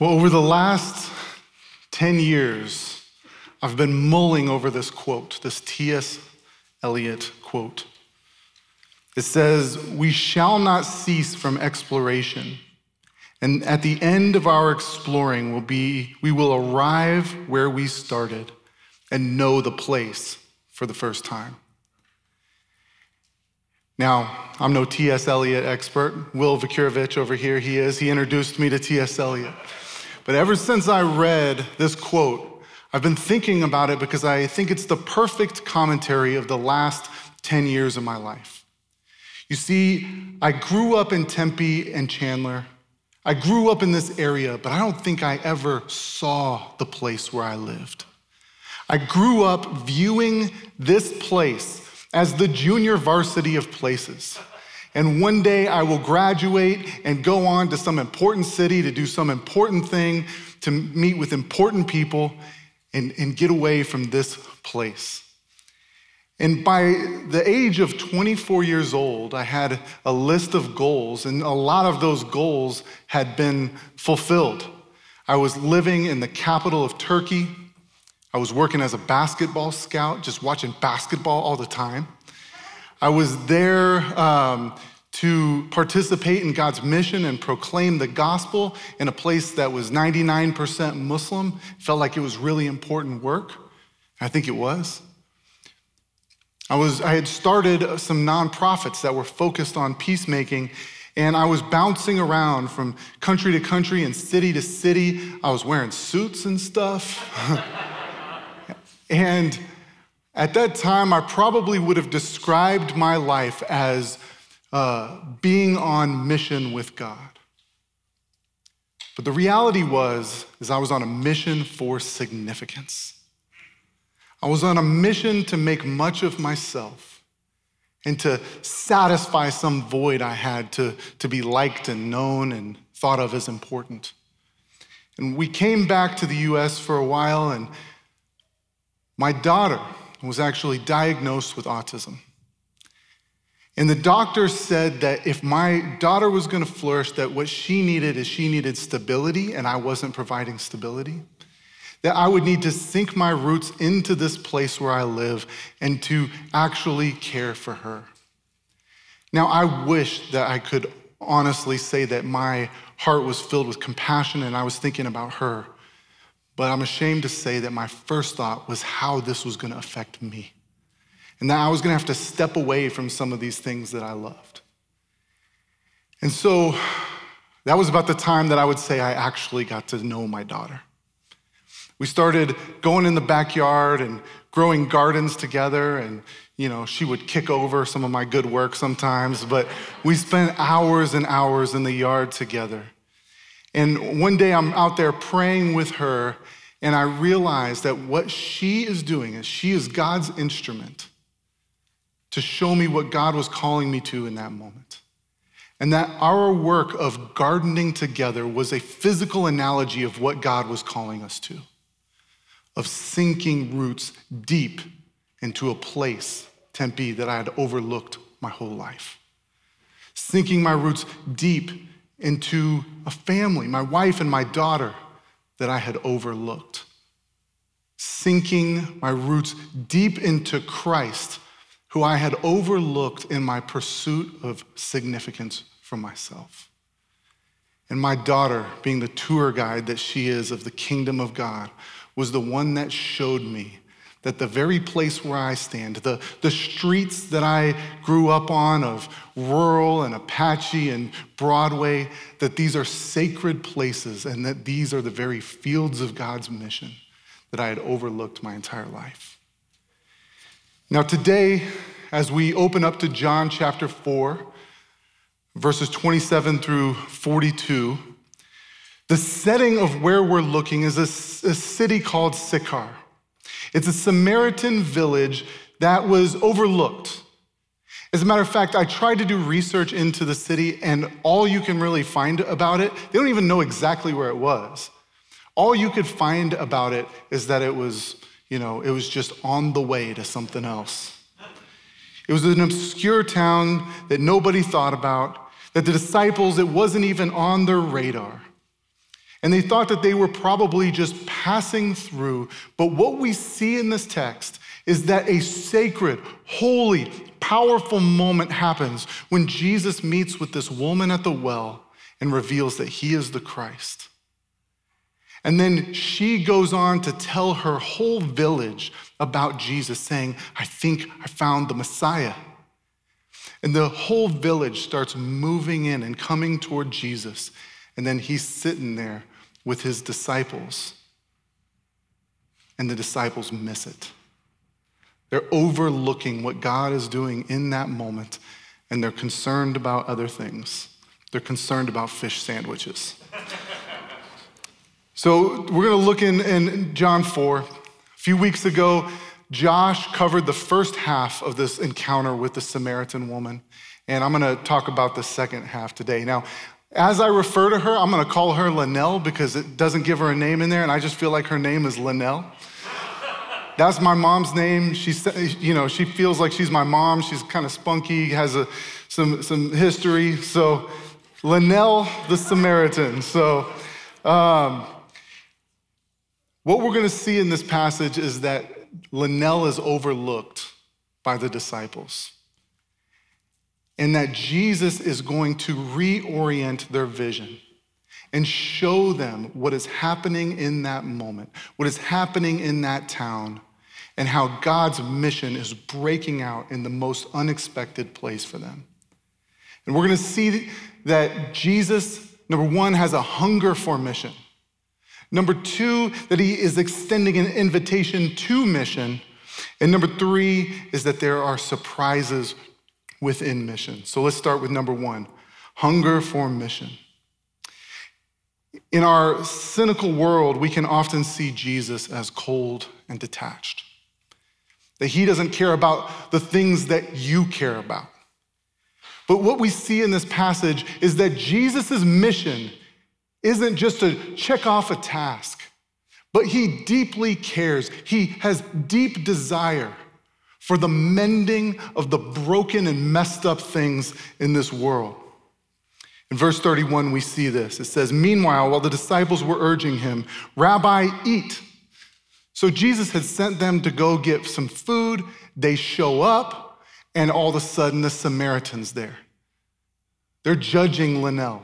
Well, over the last 10 years, I've been mulling over this quote, this T.S. Eliot quote. It says, We shall not cease from exploration. And at the end of our exploring will be, we will arrive where we started and know the place for the first time. Now, I'm no T.S. Eliot expert. Will Vukurovich over here, he is. He introduced me to T.S. Eliot. But ever since I read this quote, I've been thinking about it because I think it's the perfect commentary of the last 10 years of my life. You see, I grew up in Tempe and Chandler. I grew up in this area, but I don't think I ever saw the place where I lived. I grew up viewing this place as the junior varsity of places. And one day I will graduate and go on to some important city to do some important thing, to meet with important people, and, and get away from this place. And by the age of 24 years old, I had a list of goals, and a lot of those goals had been fulfilled. I was living in the capital of Turkey. I was working as a basketball scout, just watching basketball all the time. I was there um, to participate in God's mission and proclaim the gospel in a place that was 99% Muslim. Felt like it was really important work. I think it was. I, was, I had started some nonprofits that were focused on peacemaking, and I was bouncing around from country to country and city to city. I was wearing suits and stuff. and at that time, I probably would have described my life as uh, being on mission with God. But the reality was, is I was on a mission for significance. I was on a mission to make much of myself and to satisfy some void I had to, to be liked and known and thought of as important. And we came back to the US for a while, and my daughter, was actually diagnosed with autism. And the doctor said that if my daughter was going to flourish, that what she needed is she needed stability, and I wasn't providing stability. That I would need to sink my roots into this place where I live and to actually care for her. Now, I wish that I could honestly say that my heart was filled with compassion and I was thinking about her. But I'm ashamed to say that my first thought was how this was going to affect me. And that I was going to have to step away from some of these things that I loved. And so that was about the time that I would say I actually got to know my daughter. We started going in the backyard and growing gardens together and you know, she would kick over some of my good work sometimes, but we spent hours and hours in the yard together. And one day I'm out there praying with her, and I realize that what she is doing is she is God's instrument to show me what God was calling me to in that moment. And that our work of gardening together was a physical analogy of what God was calling us to, of sinking roots deep into a place, Tempe, that I had overlooked my whole life. Sinking my roots deep into a family, my wife and my daughter, that I had overlooked. Sinking my roots deep into Christ, who I had overlooked in my pursuit of significance for myself. And my daughter, being the tour guide that she is of the kingdom of God, was the one that showed me that the very place where I stand, the, the streets that I grew up on of rural and Apache and Broadway, that these are sacred places and that these are the very fields of God's mission that I had overlooked my entire life. Now, today, as we open up to John chapter 4, verses 27 through 42, the setting of where we're looking is a, a city called Sychar. It's a Samaritan village that was overlooked. As a matter of fact, I tried to do research into the city, and all you can really find about it, they don't even know exactly where it was. All you could find about it is that it was, you know, it was just on the way to something else. It was an obscure town that nobody thought about, that the disciples, it wasn't even on their radar. And they thought that they were probably just passing through. But what we see in this text is that a sacred, holy, powerful moment happens when Jesus meets with this woman at the well and reveals that he is the Christ. And then she goes on to tell her whole village about Jesus, saying, I think I found the Messiah. And the whole village starts moving in and coming toward Jesus. And then he's sitting there with his disciples. And the disciples miss it. They're overlooking what God is doing in that moment, and they're concerned about other things. They're concerned about fish sandwiches. so we're going to look in, in John 4. A few weeks ago, Josh covered the first half of this encounter with the Samaritan woman, and I'm going to talk about the second half today. Now, as I refer to her, I'm going to call her Linnell because it doesn't give her a name in there, and I just feel like her name is Linnell. That's my mom's name. She, you know, she feels like she's my mom. She's kind of spunky, has a, some, some history. So, Linnell the Samaritan. So, um, what we're going to see in this passage is that Linnell is overlooked by the disciples, and that Jesus is going to reorient their vision and show them what is happening in that moment, what is happening in that town and how God's mission is breaking out in the most unexpected place for them. And we're to see that Jesus, number one, has a hunger for mission. Number two, that he is extending an invitation to mission. And number three is that there are surprises within mission. So let's start with number one hunger for mission. In our cynical world, we can often see Jesus as cold and detached that he doesn't care about the things that you care about. But what we see in this passage is that Jesus' mission isn't just to check off a task, but he deeply cares. He has deep desire for the mending of the broken and messed up things in this world. In verse 31, we see this. It says, Meanwhile, while the disciples were urging him, Rabbi, eat. So Jesus had sent them to go get some food. They show up, and all of a sudden, the Samaritan's there. They're judging Linnell,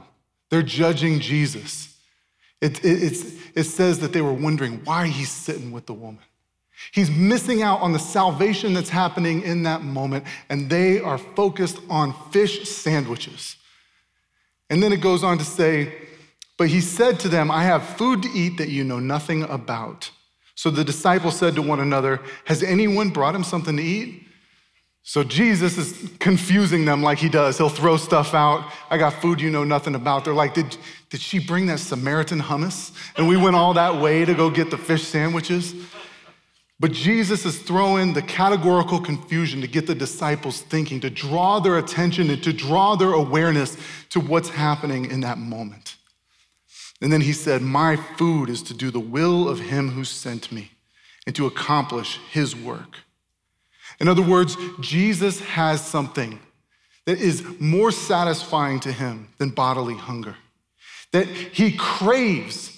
they're judging Jesus. It, it, it says that they were wondering why he's sitting with the woman. He's missing out on the salvation that's happening in that moment, and they are focused on fish sandwiches. And then it goes on to say, But he said to them, I have food to eat that you know nothing about. So the disciples said to one another, Has anyone brought him something to eat? So Jesus is confusing them like he does. He'll throw stuff out. I got food you know nothing about. They're like, Did, did she bring that Samaritan hummus? And we went all that way to go get the fish sandwiches. But Jesus is throwing the categorical confusion to get the disciples thinking, to draw their attention and to draw their awareness to what's happening in that moment. And then he said, My food is to do the will of him who sent me and to accomplish his work. In other words, Jesus has something that is more satisfying to him than bodily hunger, that he craves,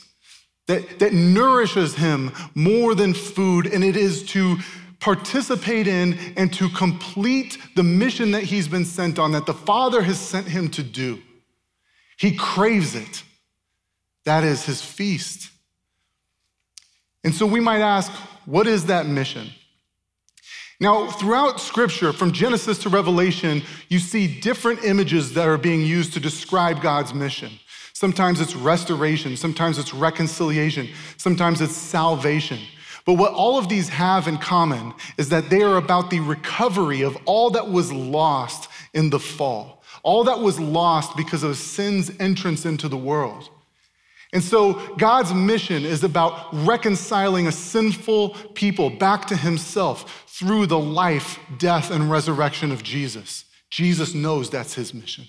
that, that nourishes him more than food, and it is to participate in and to complete the mission that he's been sent on, that the Father has sent him to do. He craves it. That is his feast. And so we might ask, what is that mission? Now, throughout scripture, from Genesis to Revelation, you see different images that are being used to describe God's mission. Sometimes it's restoration, sometimes it's reconciliation, sometimes it's salvation. But what all of these have in common is that they are about the recovery of all that was lost in the fall, all that was lost because of sin's entrance into the world. And so God's mission is about reconciling a sinful people back to himself through the life, death, and resurrection of Jesus. Jesus knows that's his mission.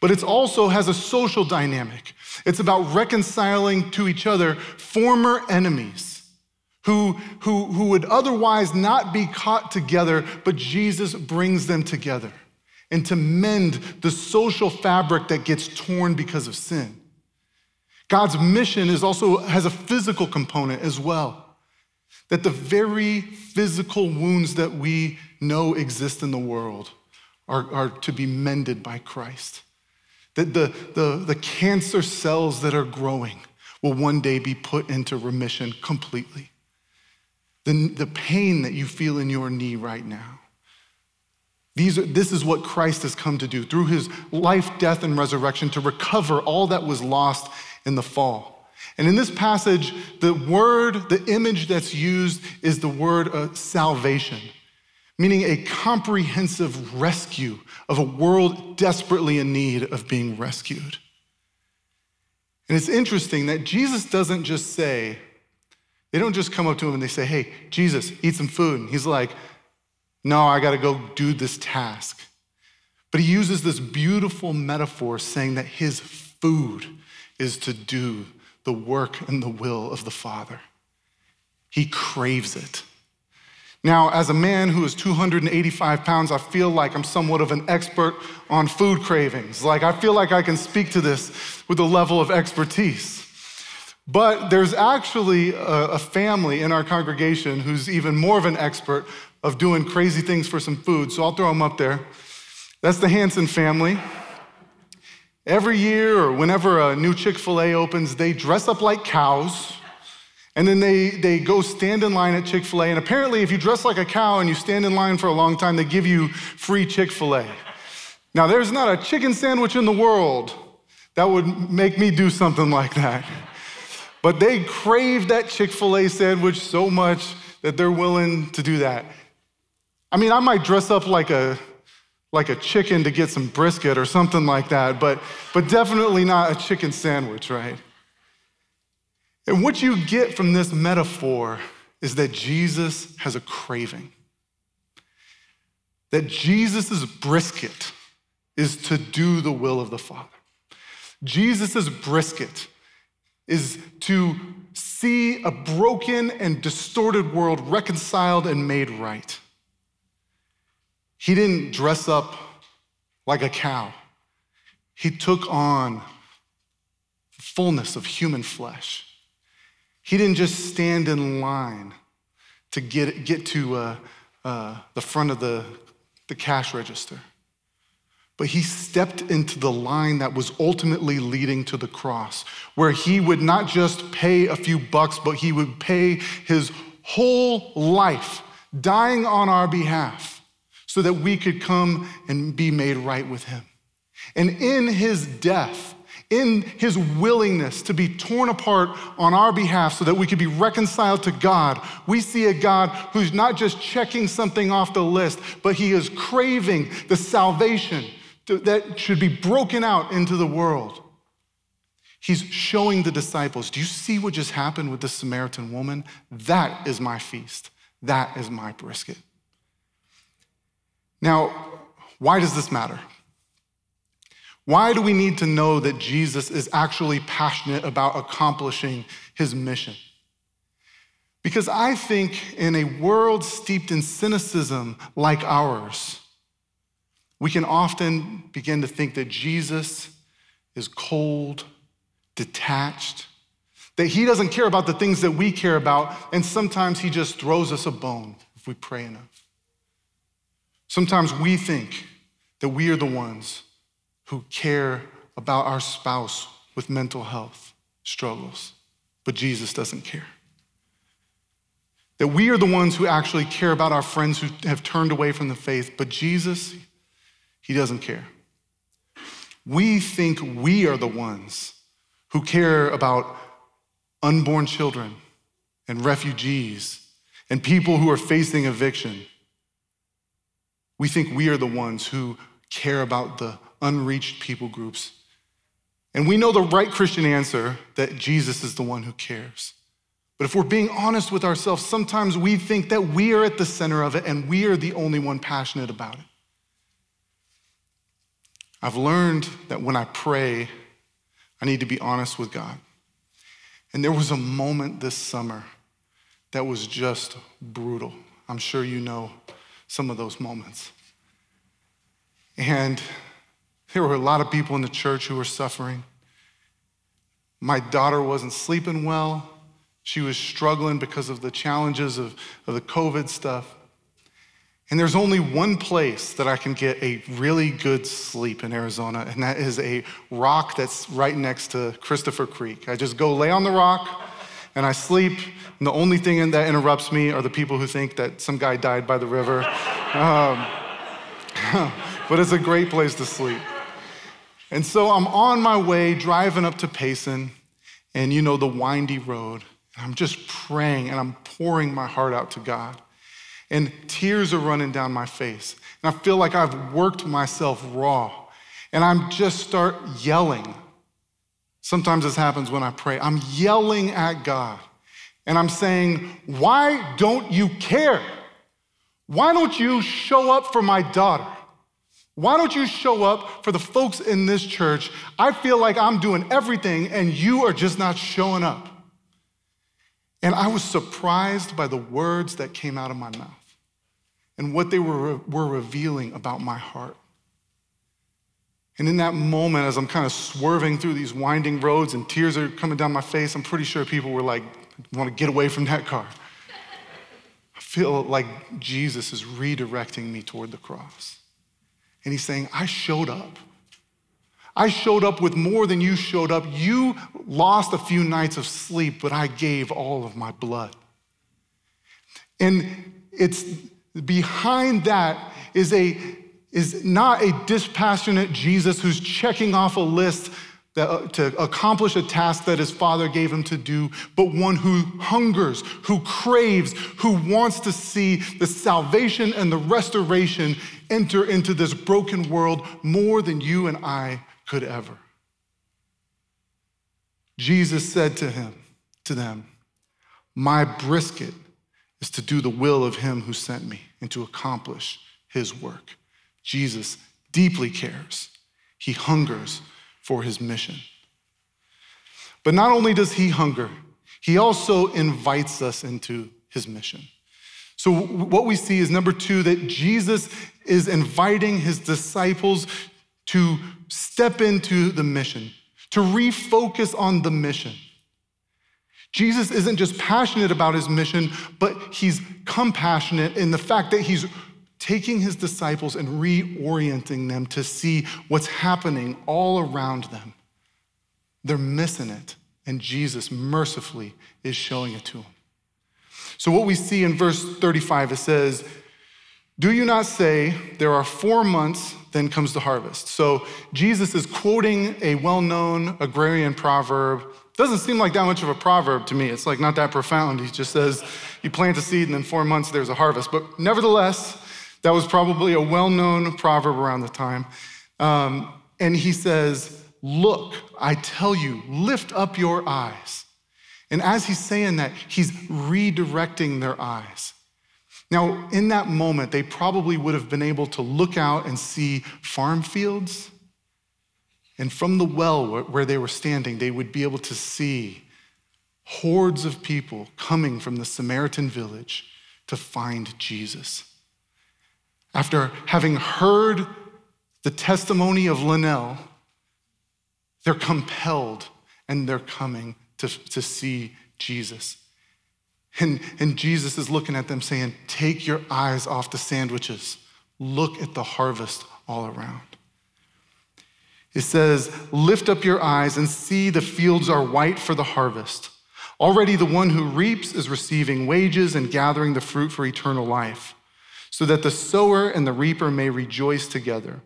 But it also has a social dynamic. It's about reconciling to each other former enemies who, who, who would otherwise not be caught together, but Jesus brings them together and to mend the social fabric that gets torn because of sin. God's mission is also has a physical component as well. That the very physical wounds that we know exist in the world are, are to be mended by Christ. That the, the, the cancer cells that are growing will one day be put into remission completely. The, the pain that you feel in your knee right now. These are, this is what Christ has come to do through his life, death, and resurrection to recover all that was lost in the fall. And in this passage, the word, the image that's used is the word uh, salvation, meaning a comprehensive rescue of a world desperately in need of being rescued. And it's interesting that Jesus doesn't just say, they don't just come up to him and they say, hey, Jesus, eat some food. And he's like, no, I got to go do this task. But he uses this beautiful metaphor saying that his food is to do the work and the will of the Father. He craves it. Now, as a man who is 285 pounds, I feel like I'm somewhat of an expert on food cravings. Like, I feel like I can speak to this with a level of expertise. But there's actually a, a family in our congregation who's even more of an expert of doing crazy things for some food. So I'll throw them up there. That's the Hanson family. Every year or whenever a new Chick fil A opens, they dress up like cows and then they, they go stand in line at Chick fil A. And apparently, if you dress like a cow and you stand in line for a long time, they give you free Chick fil A. Now, there's not a chicken sandwich in the world that would make me do something like that. But they crave that Chick fil A sandwich so much that they're willing to do that. I mean, I might dress up like a like a chicken to get some brisket or something like that, but, but definitely not a chicken sandwich, right? And what you get from this metaphor is that Jesus has a craving. That Jesus' brisket is to do the will of the Father. Jesus' brisket is to see a broken and distorted world reconciled and made right. He didn't dress up like a cow. He took on the fullness of human flesh. He didn't just stand in line to get, get to uh, uh, the front of the, the cash register, but he stepped into the line that was ultimately leading to the cross, where he would not just pay a few bucks, but he would pay his whole life, dying on our behalf so that we could come and be made right with him. And in his death, in his willingness to be torn apart on our behalf so that we could be reconciled to God, we see a God who's not just checking something off the list, but he is craving the salvation that should be broken out into the world. He's showing the disciples, do you see what just happened with the Samaritan woman? That is my feast. That is my brisket. Now, why does this matter? Why do we need to know that Jesus is actually passionate about accomplishing his mission? Because I think in a world steeped in cynicism like ours, we can often begin to think that Jesus is cold, detached, that he doesn't care about the things that we care about, and sometimes he just throws us a bone if we pray enough. Sometimes we think that we are the ones who care about our spouse with mental health struggles, but Jesus doesn't care. That we are the ones who actually care about our friends who have turned away from the faith, but Jesus, he doesn't care. We think we are the ones who care about unborn children and refugees and people who are facing eviction we think we are the ones who care about the unreached people groups. And we know the right Christian answer that Jesus is the one who cares. But if we're being honest with ourselves, sometimes we think that we are at the center of it and we are the only one passionate about it. I've learned that when I pray, I need to be honest with God. And there was a moment this summer that was just brutal. I'm sure you know some of those moments. And there were a lot of people in the church who were suffering. My daughter wasn't sleeping well. She was struggling because of the challenges of, of the COVID stuff. And there's only one place that I can get a really good sleep in Arizona, and that is a rock that's right next to Christopher Creek. I just go lay on the rock and I sleep, and the only thing that interrupts me are the people who think that some guy died by the river. Um, but it's a great place to sleep. And so I'm on my way driving up to Payson, and you know, the windy road. I'm just praying and I'm pouring my heart out to God. And tears are running down my face. And I feel like I've worked myself raw. And I'm just start yelling. Sometimes this happens when I pray. I'm yelling at God. And I'm saying, Why don't you care? Why don't you show up for my daughter? Why don't you show up for the folks in this church? I feel like I'm doing everything and you are just not showing up. And I was surprised by the words that came out of my mouth and what they were, were revealing about my heart. And in that moment, as I'm kind of swerving through these winding roads and tears are coming down my face, I'm pretty sure people were like, want to get away from that car. I feel like Jesus is redirecting me toward the cross. And he's saying, I showed up. I showed up with more than you showed up. You lost a few nights of sleep, but I gave all of my blood. And it's behind that is a is not a dispassionate Jesus who's checking off a list uh, to accomplish a task that his father gave him to do, but one who hungers, who craves, who wants to see the salvation and the restoration enter into this broken world more than you and I could ever. Jesus said to him, to them, My brisket is to do the will of him who sent me and to accomplish his work. Jesus deeply cares. He hungers for his mission. But not only does he hunger, he also invites us into his mission. So, what we see is number two, that Jesus is inviting his disciples to step into the mission, to refocus on the mission. Jesus isn't just passionate about his mission, but he's compassionate in the fact that he's taking his disciples and reorienting them to see what's happening all around them. They're missing it, and Jesus mercifully is showing it to them. So, what we see in verse 35, it says, Do you not say, There are four months, then comes the harvest? So, Jesus is quoting a well known agrarian proverb. Doesn't seem like that much of a proverb to me. It's like not that profound. He just says, You plant a seed, and in four months, there's a harvest. But nevertheless, that was probably a well known proverb around the time. Um, and he says, Look, I tell you, lift up your eyes and as he's saying that, he's redirecting their eyes. Now, in that moment, they probably would have been able to look out and see farm fields. And from the well where they were standing, they would be able to see hordes of people coming from the Samaritan village to find Jesus. After having heard the testimony of Linnell, they're compelled and they're coming to, to see Jesus. And, and Jesus is looking at them saying, Take your eyes off the sandwiches. Look at the harvest all around. It says, Lift up your eyes and see the fields are white for the harvest. Already the one who reaps is receiving wages and gathering the fruit for eternal life, so that the sower and the reaper may rejoice together.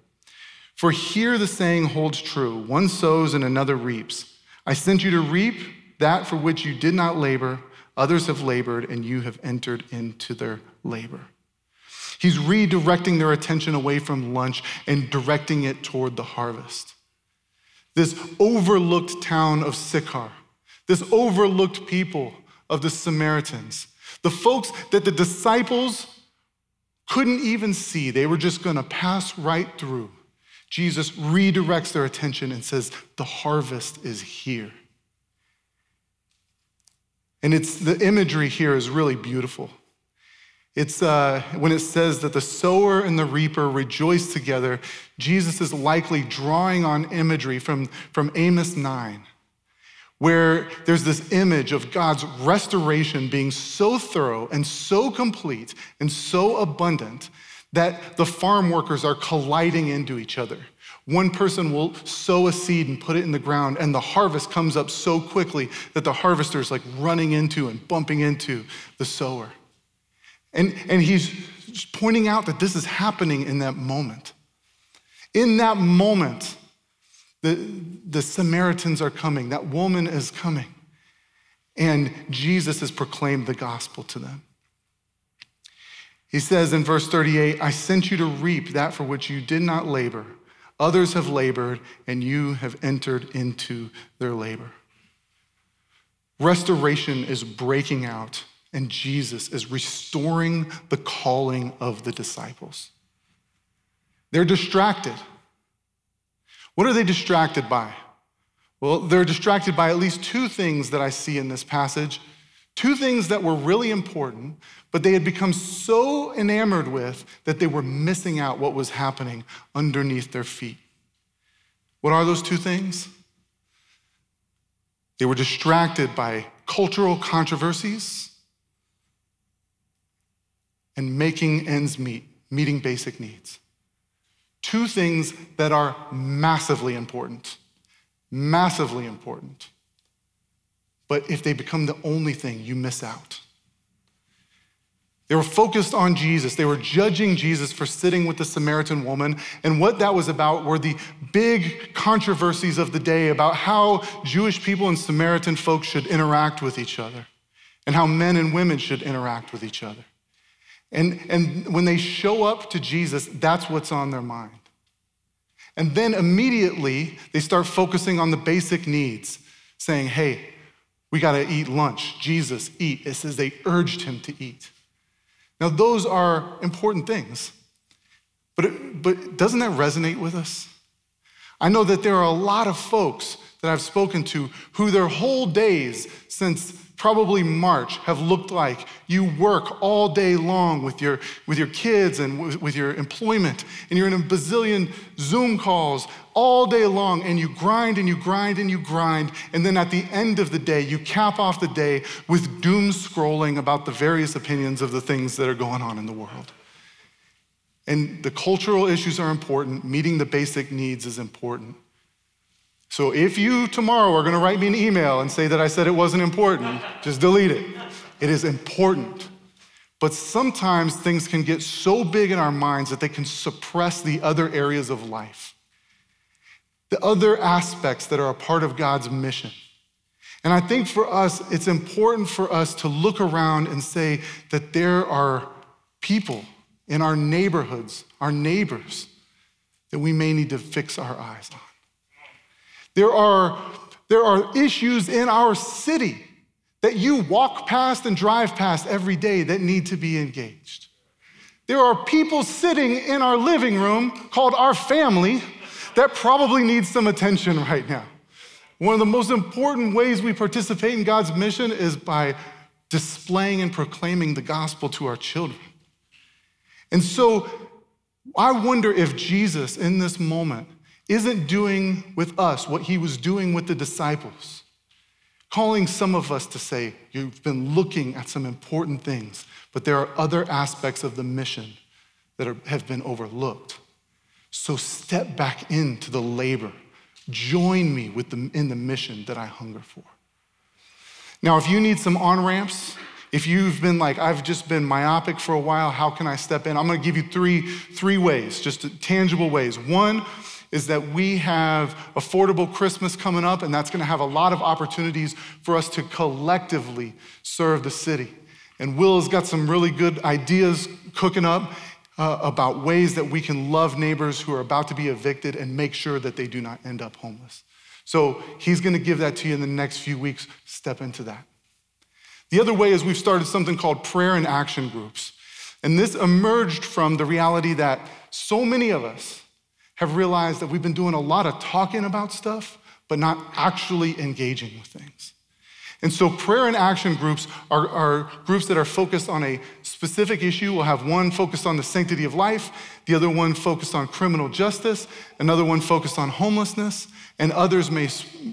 For here the saying holds true one sows and another reaps. I sent you to reap that for which you did not labor, others have labored, and you have entered into their labor. He's redirecting their attention away from lunch and directing it toward the harvest. This overlooked town of Sychar, this overlooked people of the Samaritans, the folks that the disciples couldn't even see, they were just gonna pass right through. Jesus redirects their attention and says, The harvest is here. And it's the imagery here is really beautiful. It's uh, when it says that the sower and the reaper rejoice together, Jesus is likely drawing on imagery from, from Amos 9, where there's this image of God's restoration being so thorough and so complete and so abundant that the farm workers are colliding into each other. One person will sow a seed and put it in the ground, and the harvest comes up so quickly that the harvester is like running into and bumping into the sower. And, and he's pointing out that this is happening in that moment. In that moment, the, the Samaritans are coming, that woman is coming, and Jesus has proclaimed the gospel to them. He says in verse 38 I sent you to reap that for which you did not labor. Others have labored, and you have entered into their labor. Restoration is breaking out, and Jesus is restoring the calling of the disciples. They're distracted. What are they distracted by? Well, they're distracted by at least two things that I see in this passage. Two things that were really important, but they had become so enamored with that they were missing out what was happening underneath their feet. What are those two things? They were distracted by cultural controversies and making ends meet, meeting basic needs. Two things that are massively important. Massively important. But if they become the only thing, you miss out. They were focused on Jesus. They were judging Jesus for sitting with the Samaritan woman. And what that was about were the big controversies of the day about how Jewish people and Samaritan folks should interact with each other and how men and women should interact with each other. And, and when they show up to Jesus, that's what's on their mind. And then immediately they start focusing on the basic needs, saying, hey, we got to eat lunch. Jesus, eat. It says they urged him to eat. Now, those are important things, but, it, but doesn't that resonate with us? I know that there are a lot of folks that I've spoken to who their whole days since probably March have looked like. You work all day long with your, with your kids and with, with your employment, and you're in a bazillion Zoom calls all day long, and you grind and you grind and you grind, and then at the end of the day, you cap off the day with doom scrolling about the various opinions of the things that are going on in the world. And the cultural issues are important, meeting the basic needs is important. So if you tomorrow are going to write me an email and say that I said it wasn't important, just delete it. It is important. But sometimes things can get so big in our minds that they can suppress the other areas of life, the other aspects that are a part of God's mission. And I think for us, it's important for us to look around and say that there are people in our neighborhoods, our neighbors, that we may need to fix our eyes on. There are, there are issues in our city that you walk past and drive past every day that need to be engaged. There are people sitting in our living room called our family that probably need some attention right now. One of the most important ways we participate in God's mission is by displaying and proclaiming the gospel to our children. And so I wonder if Jesus, in this moment, isn't doing with us what he was doing with the disciples, calling some of us to say, You've been looking at some important things, but there are other aspects of the mission that are, have been overlooked. So step back into the labor. Join me with the, in the mission that I hunger for. Now, if you need some on ramps, if you've been like, I've just been myopic for a while, how can I step in? I'm gonna give you three, three ways, just tangible ways. One, is that we have affordable Christmas coming up, and that's going to have a lot of opportunities for us to collectively serve the city. And Will has got some really good ideas cooking up uh, about ways that we can love neighbors who are about to be evicted and make sure that they do not end up homeless. So he's going to give that to you in the next few weeks. Step into that. The other way is we've started something called prayer and action groups. And this emerged from the reality that so many of us, have realized that we've been doing a lot of talking about stuff, but not actually engaging with things. And so, prayer and action groups are, are, groups that are focused on a specific issue. We'll have one focused on the sanctity of life, the other one focused on criminal justice, another one focused on homelessness, and others may,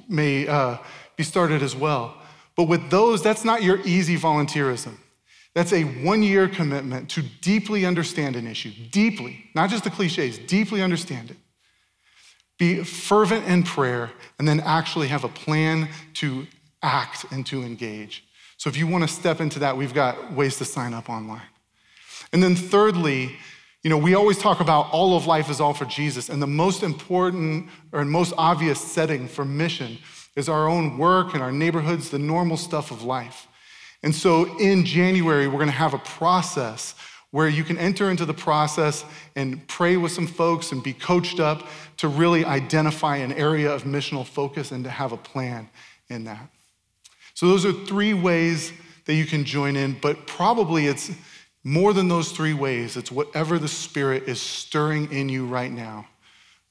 may uh, be started as well. But with those, that's not your easy volunteerism. That's a one year commitment to deeply understand an issue, deeply, not just the cliches, deeply understand it. Be fervent in prayer, and then actually have a plan to act and to engage. So if you want to step into that, we've got ways to sign up online. And then thirdly, you know, we always talk about all of life is all for Jesus, and the most important or most obvious setting for mission is our own work and our neighborhoods, the normal stuff of life. And so in January, we're going to have a process where you can enter into the process and pray with some folks and be coached up to really identify an area of missional focus and to have a plan in that. So, those are three ways that you can join in, but probably it's more than those three ways. It's whatever the Spirit is stirring in you right now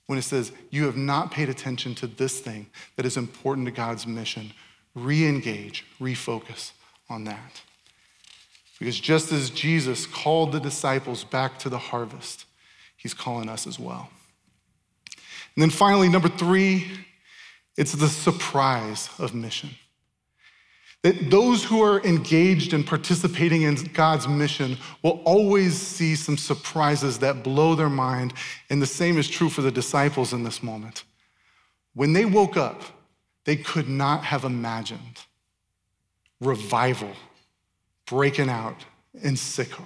when it says, You have not paid attention to this thing that is important to God's mission. Re engage, refocus on that. Because just as Jesus called the disciples back to the harvest, he's calling us as well. And then finally, number three, it's the surprise of mission. That those who are engaged and participating in God's mission will always see some surprises that blow their mind. And the same is true for the disciples in this moment. When they woke up, they could not have imagined revival breaking out in Sychar.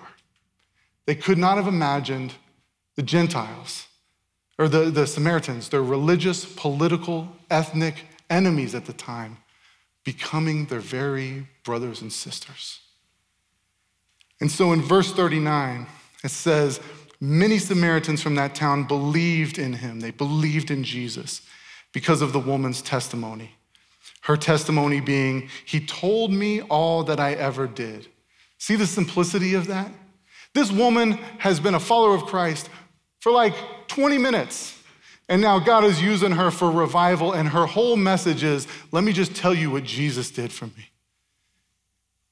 They could not have imagined the Gentiles or the, the Samaritans, their religious, political, ethnic enemies at the time, becoming their very brothers and sisters. And so in verse 39, it says, Many Samaritans from that town believed in him. They believed in Jesus because of the woman's testimony. Her testimony being, He told me all that I ever did. See the simplicity of that? This woman has been a follower of Christ for like 20 minutes. And now God is using her for revival, and her whole message is let me just tell you what Jesus did for me.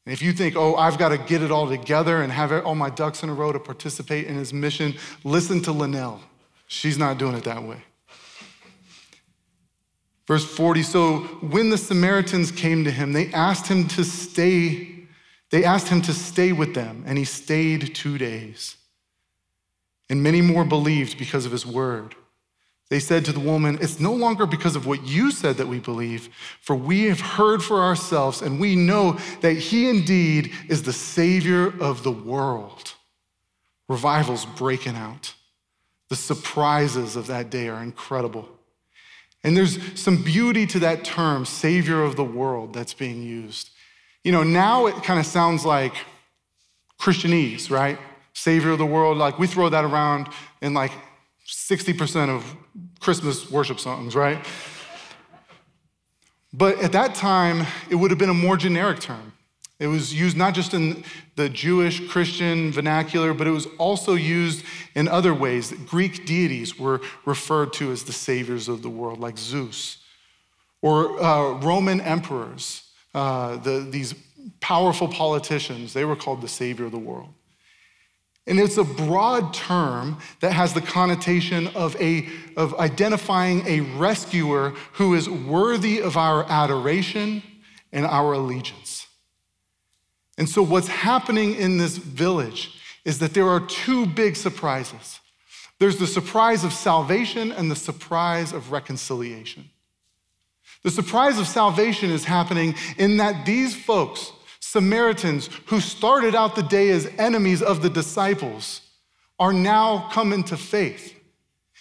And if you think, oh, I've got to get it all together and have all my ducks in a row to participate in his mission, listen to Linnell. She's not doing it that way. Verse 40 So when the Samaritans came to him, they asked him to stay. They asked him to stay with them, and he stayed two days. And many more believed because of his word. They said to the woman, It's no longer because of what you said that we believe, for we have heard for ourselves, and we know that he indeed is the Savior of the world. Revival's breaking out. The surprises of that day are incredible. And there's some beauty to that term, Savior of the world, that's being used. You know, now it kind of sounds like Christianese, right? Savior of the world. Like we throw that around in like 60% of Christmas worship songs, right? But at that time, it would have been a more generic term. It was used not just in the Jewish Christian vernacular, but it was also used in other ways. Greek deities were referred to as the saviors of the world, like Zeus, or uh, Roman emperors, uh, the, these powerful politicians, they were called the savior of the world. And it's a broad term that has the connotation of, a, of identifying a rescuer who is worthy of our adoration and our allegiance. And so, what's happening in this village is that there are two big surprises there's the surprise of salvation and the surprise of reconciliation. The surprise of salvation is happening in that these folks, Samaritans, who started out the day as enemies of the disciples, are now coming to faith.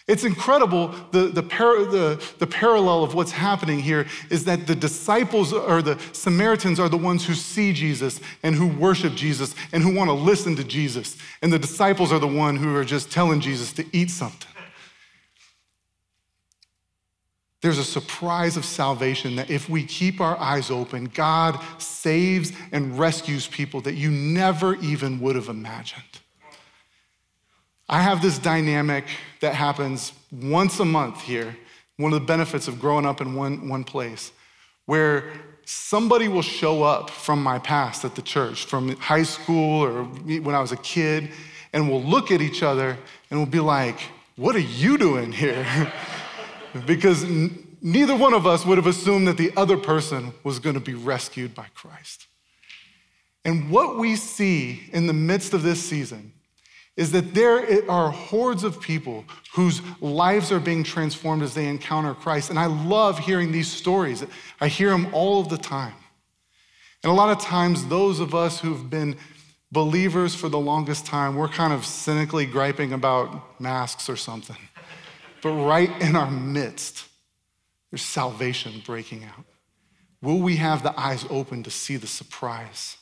It's incredible the, the, par- the, the parallel of what's happening here is that the disciples or the Samaritans are the ones who see Jesus and who worship Jesus and who want to listen to Jesus. And the disciples are the one who are just telling Jesus to eat something. There's a surprise of salvation that if we keep our eyes open, God saves and rescues people that you never even would have imagined. I have this dynamic that happens once a month here, one of the benefits of growing up in one, one place, where somebody will show up from my past at the church, from high school or when I was a kid, and we'll look at each other and we'll be like, What are you doing here? because neither one of us would have assumed that the other person was going to be rescued by Christ. And what we see in the midst of this season is that there are hordes of people whose lives are being transformed as they encounter Christ. And I love hearing these stories. I hear them all of the time. And a lot of times, those of us who've been believers for the longest time, we're kind of cynically griping about masks or something. But right in our midst, there's salvation breaking out. Will we have the eyes open to see the surprise?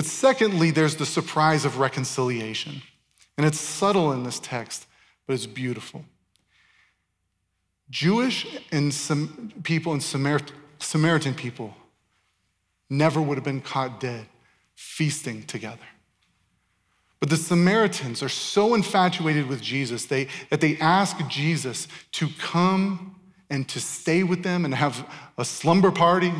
But secondly, there's the surprise of reconciliation. And it's subtle in this text, but it's beautiful. Jewish and some people and Samaritan people never would have been caught dead feasting together. But the Samaritans are so infatuated with Jesus they, that they ask Jesus to come and to stay with them and have a slumber party.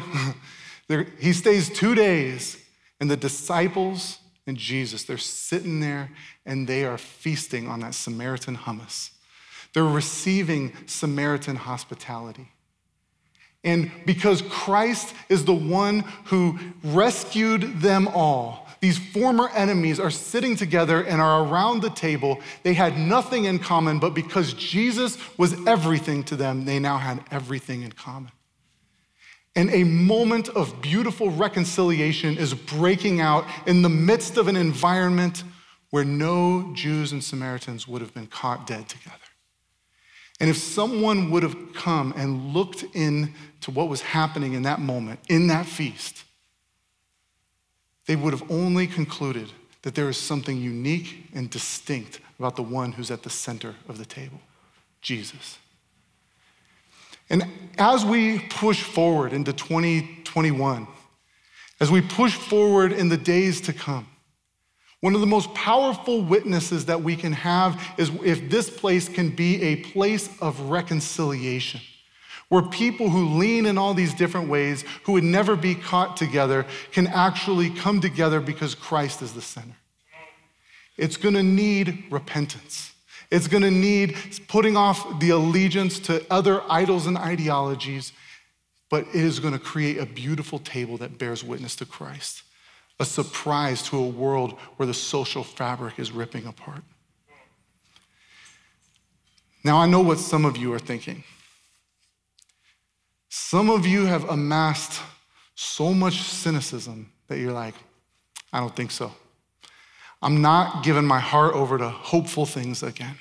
he stays two days, and the disciples and Jesus, they're sitting there and they are feasting on that Samaritan hummus. They're receiving Samaritan hospitality. And because Christ is the one who rescued them all, these former enemies are sitting together and are around the table. They had nothing in common, but because Jesus was everything to them, they now had everything in common. And a moment of beautiful reconciliation is breaking out in the midst of an environment where no Jews and Samaritans would have been caught dead together. And if someone would have come and looked into what was happening in that moment, in that feast, they would have only concluded that there is something unique and distinct about the one who's at the center of the table Jesus. And as we push forward into 2021, as we push forward in the days to come, one of the most powerful witnesses that we can have is if this place can be a place of reconciliation, where people who lean in all these different ways, who would never be caught together, can actually come together because Christ is the center. It's gonna need repentance. It's gonna need putting off the allegiance to other idols and ideologies, but it is gonna create a beautiful table that bears witness to Christ a surprise to a world where the social fabric is ripping apart. Now, I know what some of you are thinking. Some of you have amassed so much cynicism that you're like, I don't think so. I'm not giving my heart over to hopeful things again.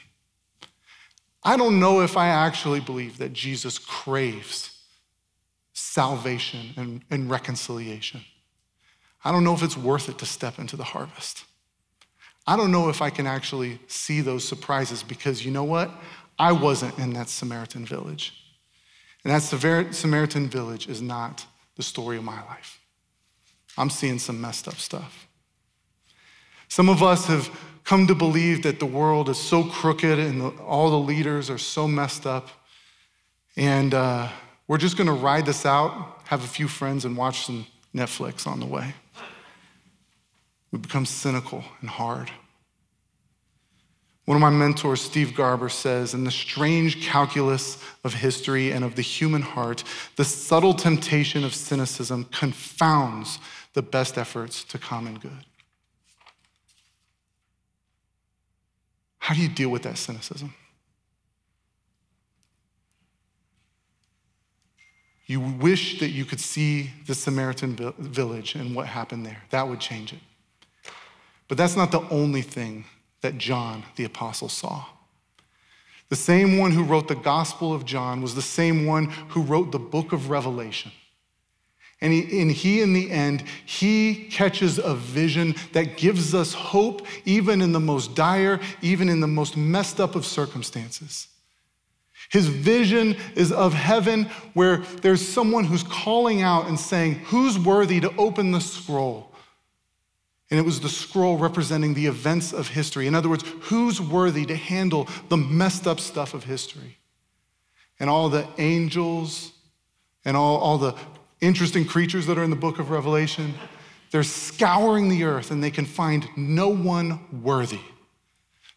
I don't know if I actually believe that Jesus craves salvation and, and reconciliation. I don't know if it's worth it to step into the harvest. I don't know if I can actually see those surprises because you know what? I wasn't in that Samaritan village. And that Samaritan village is not the story of my life. I'm seeing some messed up stuff. Some of us have come to believe that the world is so crooked and the, all the leaders are so messed up. And uh, we're just going to ride this out, have a few friends, and watch some Netflix on the way. We become cynical and hard. One of my mentors, Steve Garber, says In the strange calculus of history and of the human heart, the subtle temptation of cynicism confounds the best efforts to common good. How do you deal with that cynicism? You wish that you could see the Samaritan village and what happened there. That would change it. But that's not the only thing that John the Apostle saw. The same one who wrote the Gospel of John was the same one who wrote the book of Revelation. And he, and he, in the end, he catches a vision that gives us hope, even in the most dire, even in the most messed up of circumstances. His vision is of heaven where there's someone who's calling out and saying, Who's worthy to open the scroll? And it was the scroll representing the events of history. In other words, who's worthy to handle the messed up stuff of history? And all the angels and all, all the interesting creatures that are in the book of Revelation, they're scouring the earth and they can find no one worthy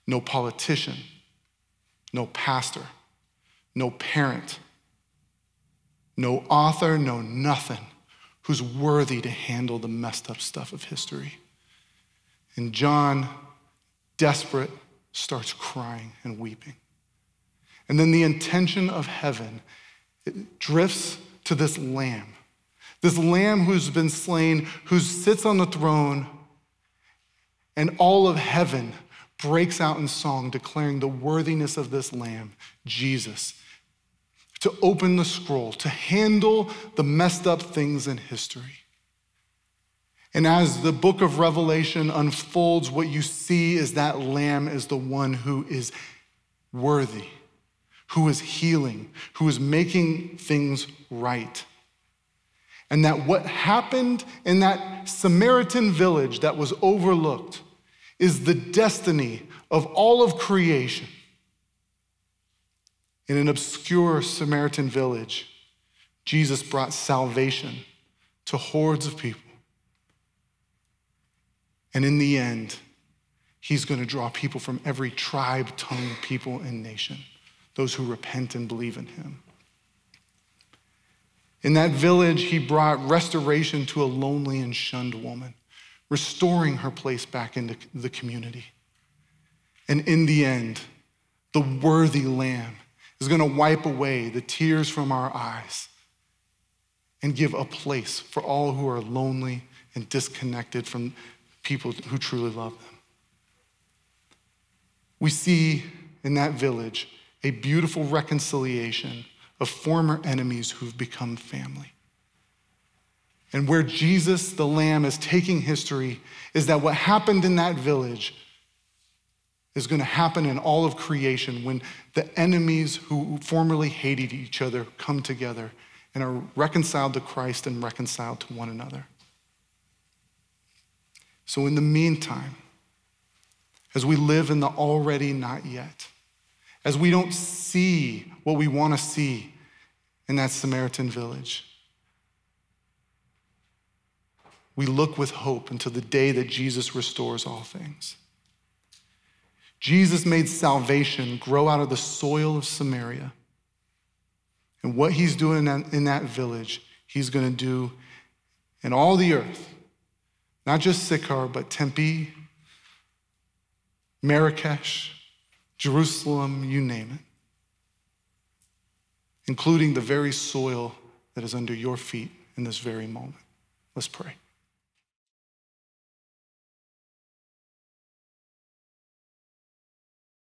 no politician, no pastor, no parent, no author, no nothing who's worthy to handle the messed up stuff of history. And John, desperate, starts crying and weeping. And then the intention of heaven it drifts to this lamb, this lamb who's been slain, who sits on the throne, and all of heaven breaks out in song, declaring the worthiness of this lamb, Jesus, to open the scroll, to handle the messed up things in history. And as the book of Revelation unfolds, what you see is that lamb is the one who is worthy, who is healing, who is making things right. And that what happened in that Samaritan village that was overlooked is the destiny of all of creation. In an obscure Samaritan village, Jesus brought salvation to hordes of people. And in the end, he's going to draw people from every tribe, tongue, people, and nation, those who repent and believe in him. In that village, he brought restoration to a lonely and shunned woman, restoring her place back into the community. And in the end, the worthy lamb is going to wipe away the tears from our eyes and give a place for all who are lonely and disconnected from people who truly love them. We see in that village a beautiful reconciliation of former enemies who've become family. And where Jesus, the Lamb, is taking history is that what happened in that village is going to happen in all of creation when the enemies who formerly hated each other come together and are reconciled to Christ and reconciled to one another. So, in the meantime, as we live in the already not yet, as we don't see what we want to see in that Samaritan village, we look with hope until the day that Jesus restores all things. Jesus made salvation grow out of the soil of Samaria. And what he's doing in that village, he's going to do in all the earth not just Sychar, but Tempe, Marrakesh, Jerusalem, you name it, including the very soil that is under your feet in this very moment. Let's pray.